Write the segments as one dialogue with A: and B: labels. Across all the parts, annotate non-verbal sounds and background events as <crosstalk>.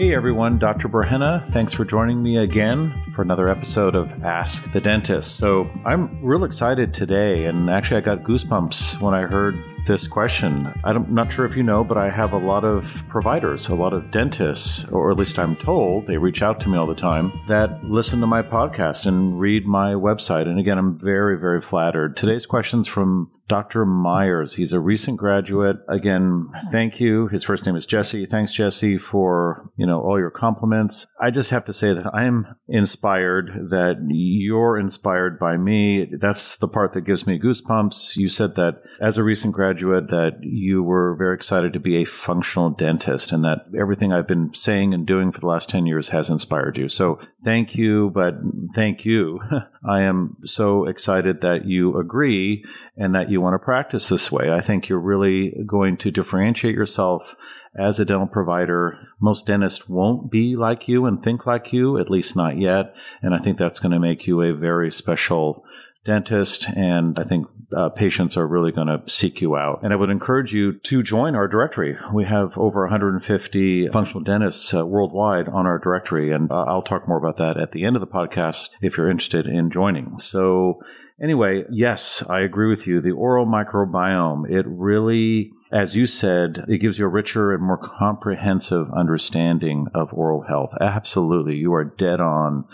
A: Hey everyone, Dr. Burhenne. Thanks for joining me again for another episode of Ask the Dentist. So I'm real excited today, and actually, I got goosebumps when I heard this question. I'm not sure if you know, but I have a lot of providers, a lot of dentists, or at least I'm told, they reach out to me all the time, that listen to my podcast and read my website. And again, I'm very, very flattered. Today's question's from Dr. Myers. He's a recent graduate. Again, thank you. His first name is Jesse. Thanks, Jesse, for, you know, all your compliments. I just have to say that I am inspired, that you're inspired by me. That's the part that gives me goosebumps. You said that as a recent graduate that you were very excited to be a functional dentist and that everything I've been saying and doing for the last 10 years has inspired you. So thank you, but thank you. <laughs> I am so excited that you agree and that you want to practice this way. I think you're really going to differentiate yourself as a dental provider. Most dentists won't be like you and think like you, at least not yet. And I think that's going to make you a very special dentist. And I think uh, patients are really going to seek you out. And I would encourage you to join our directory. We have over 150 functional dentists uh, worldwide on our directory. And uh, I'll talk more about that at the end of the podcast if you're interested in joining. So, Anyway, yes, I agree with you. The oral microbiome, it really, as you said, it gives you a richer and more comprehensive understanding of oral health. Absolutely. You are dead on.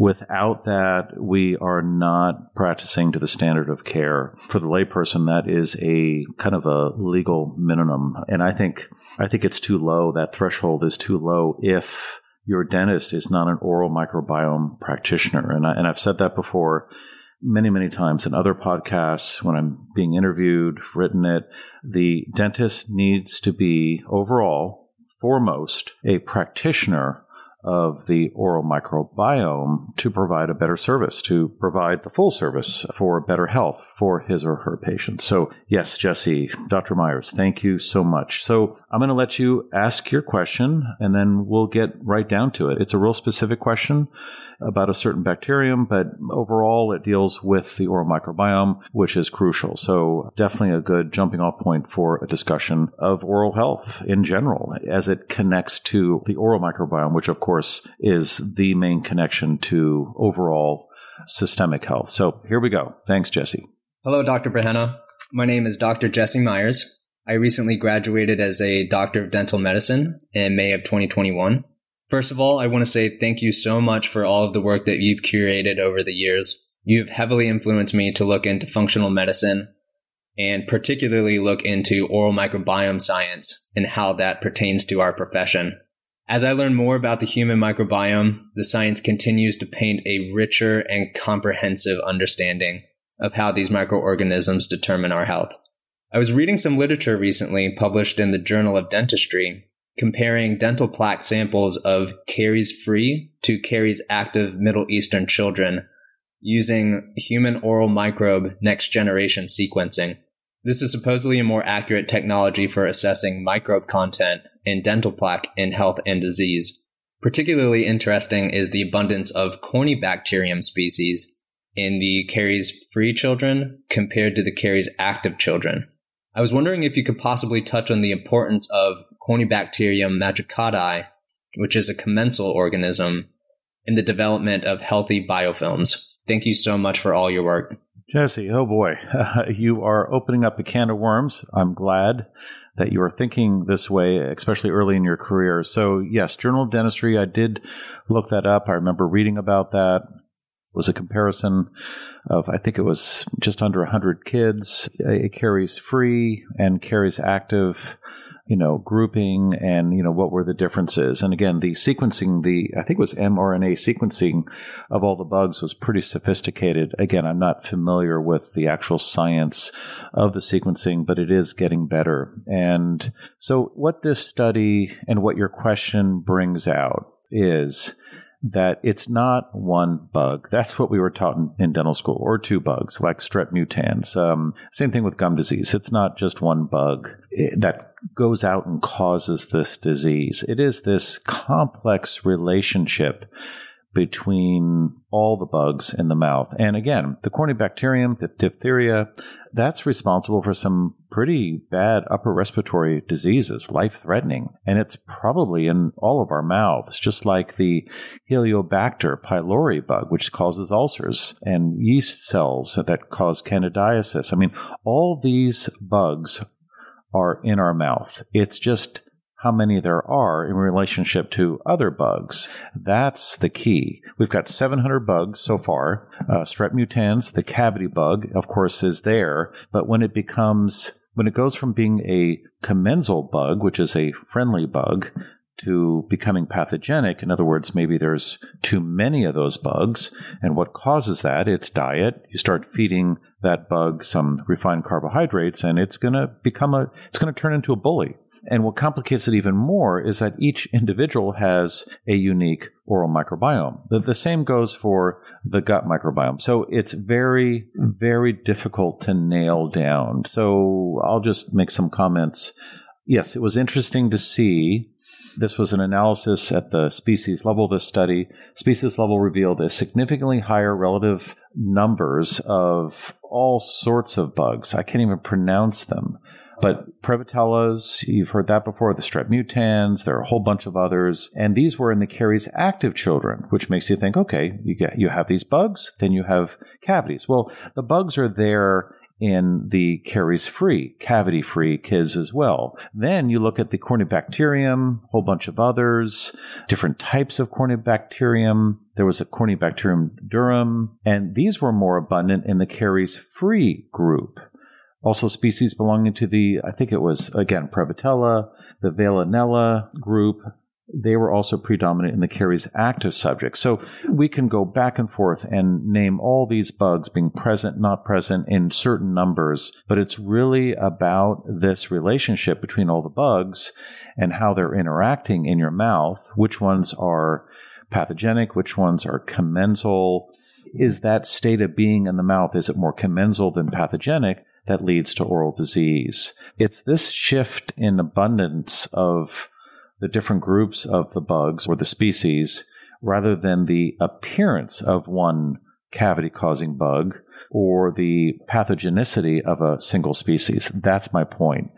A: Without that, we are not practicing to the standard of care. For the layperson, that is a kind of a legal minimum. And I think, I think it's too low. That threshold is too low if your dentist is not an oral microbiome practitioner. And, I, and I've said that before many, many times in other podcasts when I'm being interviewed, written it. The dentist needs to be overall, foremost, a practitioner of the oral microbiome to provide a better service, to provide the full service for better health for his or her patients. So, yes, Jesse, Dr. Myers, thank you so much. So, I'm going to let you ask your question and then we'll get right down to it. It's a real specific question about a certain bacterium, but overall it deals with the oral microbiome, which is crucial. So, definitely a good jumping off point for a discussion of oral health in general as it connects to the oral microbiome, which of course course, is the main connection to overall systemic health. So here we go. Thanks, Jesse.
B: Hello, Dr. Burhenne. My name is Dr. Jesse Myers. I recently graduated as a doctor of dental medicine in May of 2021. First of all, I want to say thank you so much for all of the work that you've curated over the years. You've heavily influenced me to look into functional medicine and particularly look into oral microbiome science and how that pertains to our profession. As I learn more about the human microbiome, the science continues to paint a richer and comprehensive understanding of how these microorganisms determine our health. I was reading some literature recently published in the Journal of Dentistry comparing dental plaque samples of caries free to caries active Middle Eastern children using human oral microbe next generation sequencing. This is supposedly a more accurate technology for assessing microbe content in dental plaque in health and disease. Particularly interesting is the abundance of Corynebacterium species in the caries free children compared to the caries active children. I was wondering if you could possibly touch on the importance of Corynebacterium madrigali, which is a commensal organism, in the development of healthy biofilms. Thank you so much for all your work.
A: Jesse, oh boy, <laughs> you are opening up a can of worms. I'm glad that you are thinking this way, especially early in your career. So, yes, Journal of Dentistry, I did look that up. I remember reading about that. It was a comparison of, I think it was just under 100 kids, it caries free and caries active you know, grouping and, you know, what were the differences. And again, the sequencing, the, I think it was mRNA sequencing of all the bugs was pretty sophisticated. Again, I'm not familiar with the actual science of the sequencing, but it is getting better. And so what this study and what your question brings out is that it's not one bug. That's what we were taught in, in dental school, or two bugs like strep mutans. Um, same thing with gum disease. It's not just one bug that goes out and causes this disease. It is this complex relationship between all the bugs in the mouth. And again, the Corynebacterium, the diphtheria, that's responsible for some pretty bad upper respiratory diseases, life threatening. And it's probably in all of our mouths, just like the Helicobacter pylori bug, which causes ulcers, and yeast cells that cause candidiasis. I mean, all these bugs are in our mouth. It's just how many there are in relationship to other bugs. That's the key. We've got 700 bugs so far. Uh, Strep mutans, the cavity bug, of course, is there. But when it becomes, when it goes from being a commensal bug, which is a friendly bug, to becoming pathogenic. In other words, maybe there's too many of those bugs. And what causes that? It's diet. You start feeding that bug some refined carbohydrates and it's going to become a, it's going to turn into a bully. And what complicates it even more is that each individual has a unique oral microbiome. The, the, same goes for the gut microbiome. So it's very, very difficult to nail down. So I'll just make some comments. Yes, it was interesting to see. This was an analysis at the species level. This study, species level, revealed a significantly higher relative numbers of all sorts of bugs. I can't even pronounce them but Prevotellus, you've heard that before, the strep mutans, there are a whole bunch of others. And these were in the caries active children, which makes you think, okay, you get you have these bugs, then you have cavities. Well, the bugs are there in the caries free, cavity free kids as well. Then you look at the Corynebacterium, whole bunch of others, different types of Corynebacterium. There was a Corynebacterium durum, and these were more abundant in the caries free group. Also, species belonging to the, I think it was, again, Prevotella, the Veillonella group, they were also predominant in the caries active subject. So we can go back and forth and name all these bugs being present, not present in certain numbers, but it's really about this relationship between all the bugs and how they're interacting in your mouth, which ones are pathogenic, which ones are commensal. Is that state of being in the mouth, is it more commensal than pathogenic? That leads to oral disease. It's this shift in abundance of the different groups of the bugs or the species rather than the appearance of one cavity causing bug or the pathogenicity of a single species. That's my point.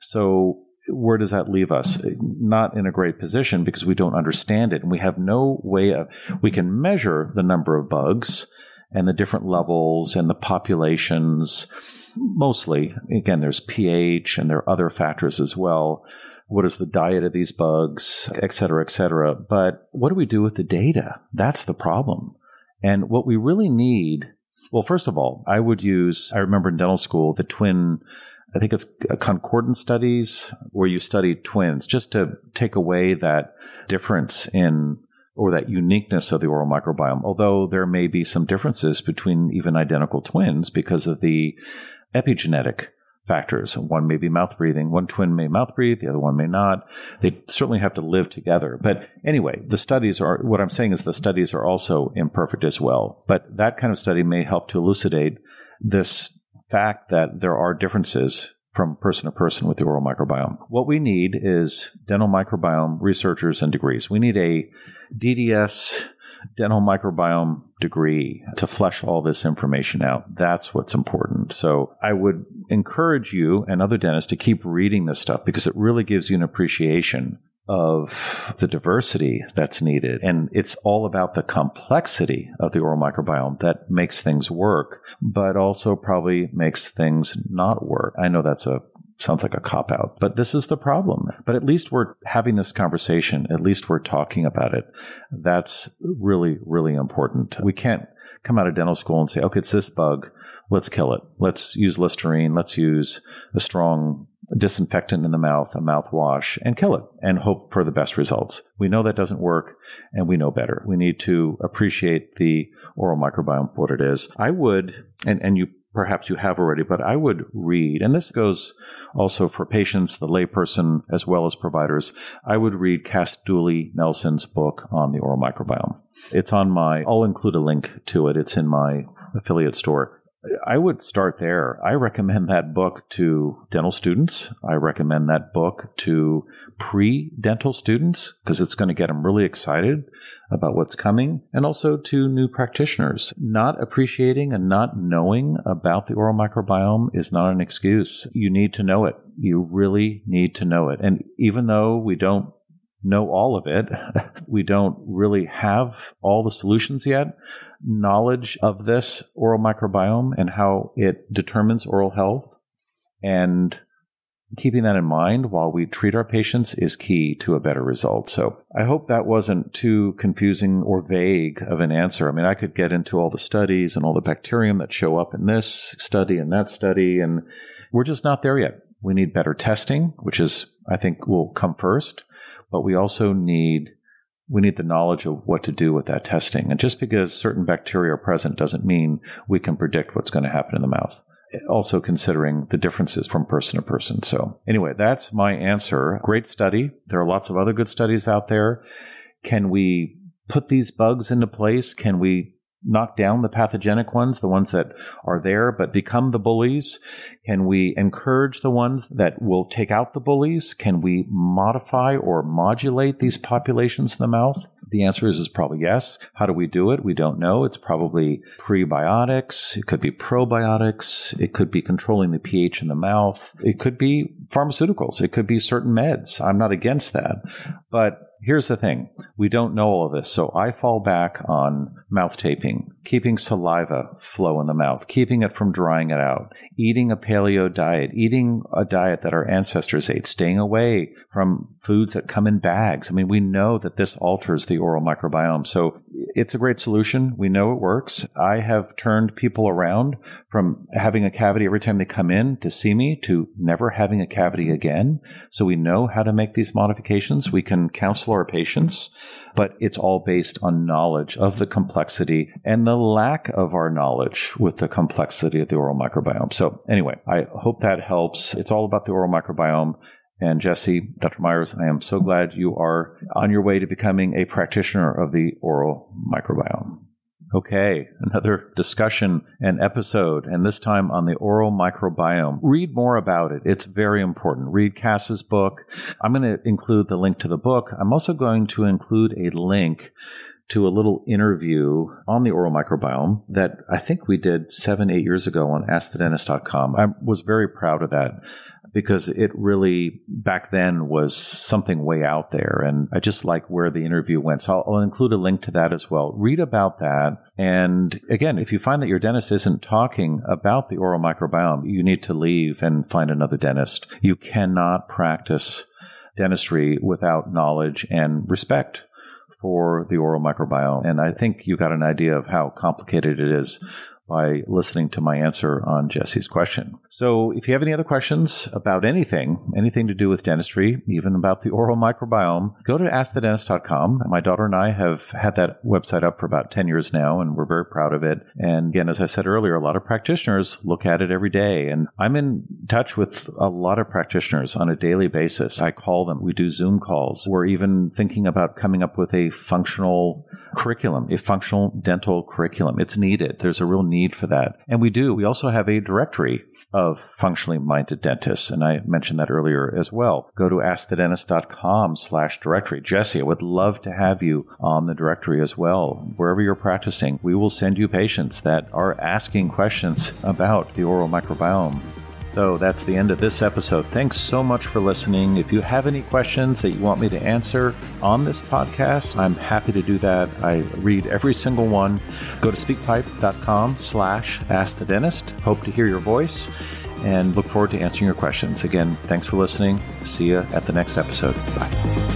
A: So, where does that leave us? Not in a great position because we don't understand it and we have no way of, we can measure the number of bugs and the different levels and the populations mostly. Again, there's pH and there are other factors as well. What is the diet of these bugs, et cetera, et cetera. But what do we do with the data? That's the problem. And what we really need, well, first of all, I would use, I remember in dental school, the twin, I think it's concordant studies where you study twins just to take away that difference in or that uniqueness of the oral microbiome, although there may be some differences between even identical twins because of the epigenetic factors. One may be mouth breathing, one twin may mouth breathe, the other one may not. They certainly have to live together. But anyway, the studies are, what I'm saying is the studies are also imperfect as well. But that kind of study may help to elucidate this fact that there are differences from person to person with the oral microbiome. What we need is dental microbiome researchers and degrees. We need a DDS dental microbiome degree to flesh all this information out. That's what's important. So I would encourage you and other dentists to keep reading this stuff because it really gives you an appreciation of the diversity that's needed. And it's all about the complexity of the oral microbiome that makes things work, but also probably makes things not work. I know that's a sounds like a cop out, but this is the problem. But at least we're having this conversation. At least we're talking about it. That's really, really important. We can't come out of dental school and say, okay, it's this bug. Let's kill it. Let's use Listerine. Let's use a strong disinfectant in the mouth, a mouthwash, and kill it and hope for the best results. We know that doesn't work and we know better. We need to appreciate the oral microbiome, what it is. I would, and, and you perhaps you have already, but I would read, and this goes also for patients, the layperson, as well as providers. I would read Cass Dooley Nelson's book on the oral microbiome. It's on my, I'll include a link to it. It's in my affiliate store. I would start there. I recommend that book to dental students. I recommend that book to pre dental students because it's going to get them really excited about what's coming and also to new practitioners. Not appreciating and not knowing about the oral microbiome is not an excuse. You need to know it. You really need to know it. And even though we don't know all of it, <laughs> we don't really have all the solutions yet. Knowledge of this oral microbiome and how it determines oral health and keeping that in mind while we treat our patients is key to a better result. So I hope that wasn't too confusing or vague of an answer. I mean, I could get into all the studies and all the bacterium that show up in this study and that study, and we're just not there yet. We need better testing, which is, I think, will come first, but we also need we need the knowledge of what to do with that testing. And just because certain bacteria are present doesn't mean we can predict what's going to happen in the mouth also considering the differences from person to person. So, anyway, that's my answer. Great study. There are lots of other good studies out there. Can we put these bugs into place? Can we knock down the pathogenic ones, the ones that are there but become the bullies? Can we encourage the ones that will take out the bullies? Can we modify or modulate these populations in the mouth? The answer is, is probably yes. How do we do it? We don't know. It's probably prebiotics. It could be probiotics. It could be controlling the pH in the mouth. It could be pharmaceuticals. It could be certain meds. I'm not against that. But here's the thing we don't know all of this. So I fall back on mouth taping, keeping saliva flow in the mouth, keeping it from drying it out, eating a paleo diet, eating a diet that our ancestors ate, staying away from foods that come in bags. I mean, we know that this alters the oral microbiome. So it's a great solution. We know it works. I have turned people around from having a cavity every time they come in to see me to never having a cavity again. So we know how to make these modifications. We can counsel our patients, but it's all based on knowledge of the complexity and the lack of our knowledge with the complexity of the oral microbiome. So anyway, I hope that helps. It's all about the oral microbiome. And Jesse, Dr. Myers, I am so glad you are on your way to becoming a practitioner of the oral microbiome. Okay, another discussion and episode, and this time on the oral microbiome. Read more about it. It's very important. Read Cass's book. I'm going to include the link to the book. I'm also going to include a link to a little interview on the oral microbiome that I think we did seven, eight years ago on AskTheDentist.com. I was very proud of that because it really back then was something way out there. And I just like where the interview went. So I'll, I'll, include a link to that as well. Read about that. And again, if you find that your dentist isn't talking about the oral microbiome, you need to leave and find another dentist. You cannot practice dentistry without knowledge and respect for the oral microbiome. And I think you got an idea of how complicated it is by listening to my answer on Jesse's question. So, if you have any other questions about anything, anything to do with dentistry, even about the oral microbiome, go to askthedentist.com. My daughter and I have had that website up for about 10 years now, and we're very proud of it. And again, as I said earlier, a lot of practitioners look at it every day. And I'm in touch with a lot of practitioners on a daily basis. I call them, we do Zoom calls. We're even thinking about coming up with a functional curriculum, a functional dental curriculum. It's needed. There's a real need for that. And we do. We also have a directory of functionally minded dentists. And I mentioned that earlier as well. Go to askthedentist.com slash directory. Jesse, I would love to have you on the directory as well. Wherever you're practicing, we will send you patients that are asking questions about the oral microbiome. So that's the end of this episode. Thanks so much for listening. If you have any questions that you want me to answer on this podcast, I'm happy to do that. I read every single one. Go to speakpipe.com slash ask the dentist. Hope to hear your voice and look forward to answering your questions. Again, thanks for listening. See you at the next episode. Bye.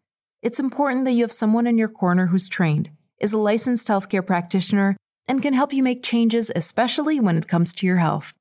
C: It's important that you have someone in your corner who's trained, is a licensed healthcare practitioner, and can help you make changes, especially when it comes to your health.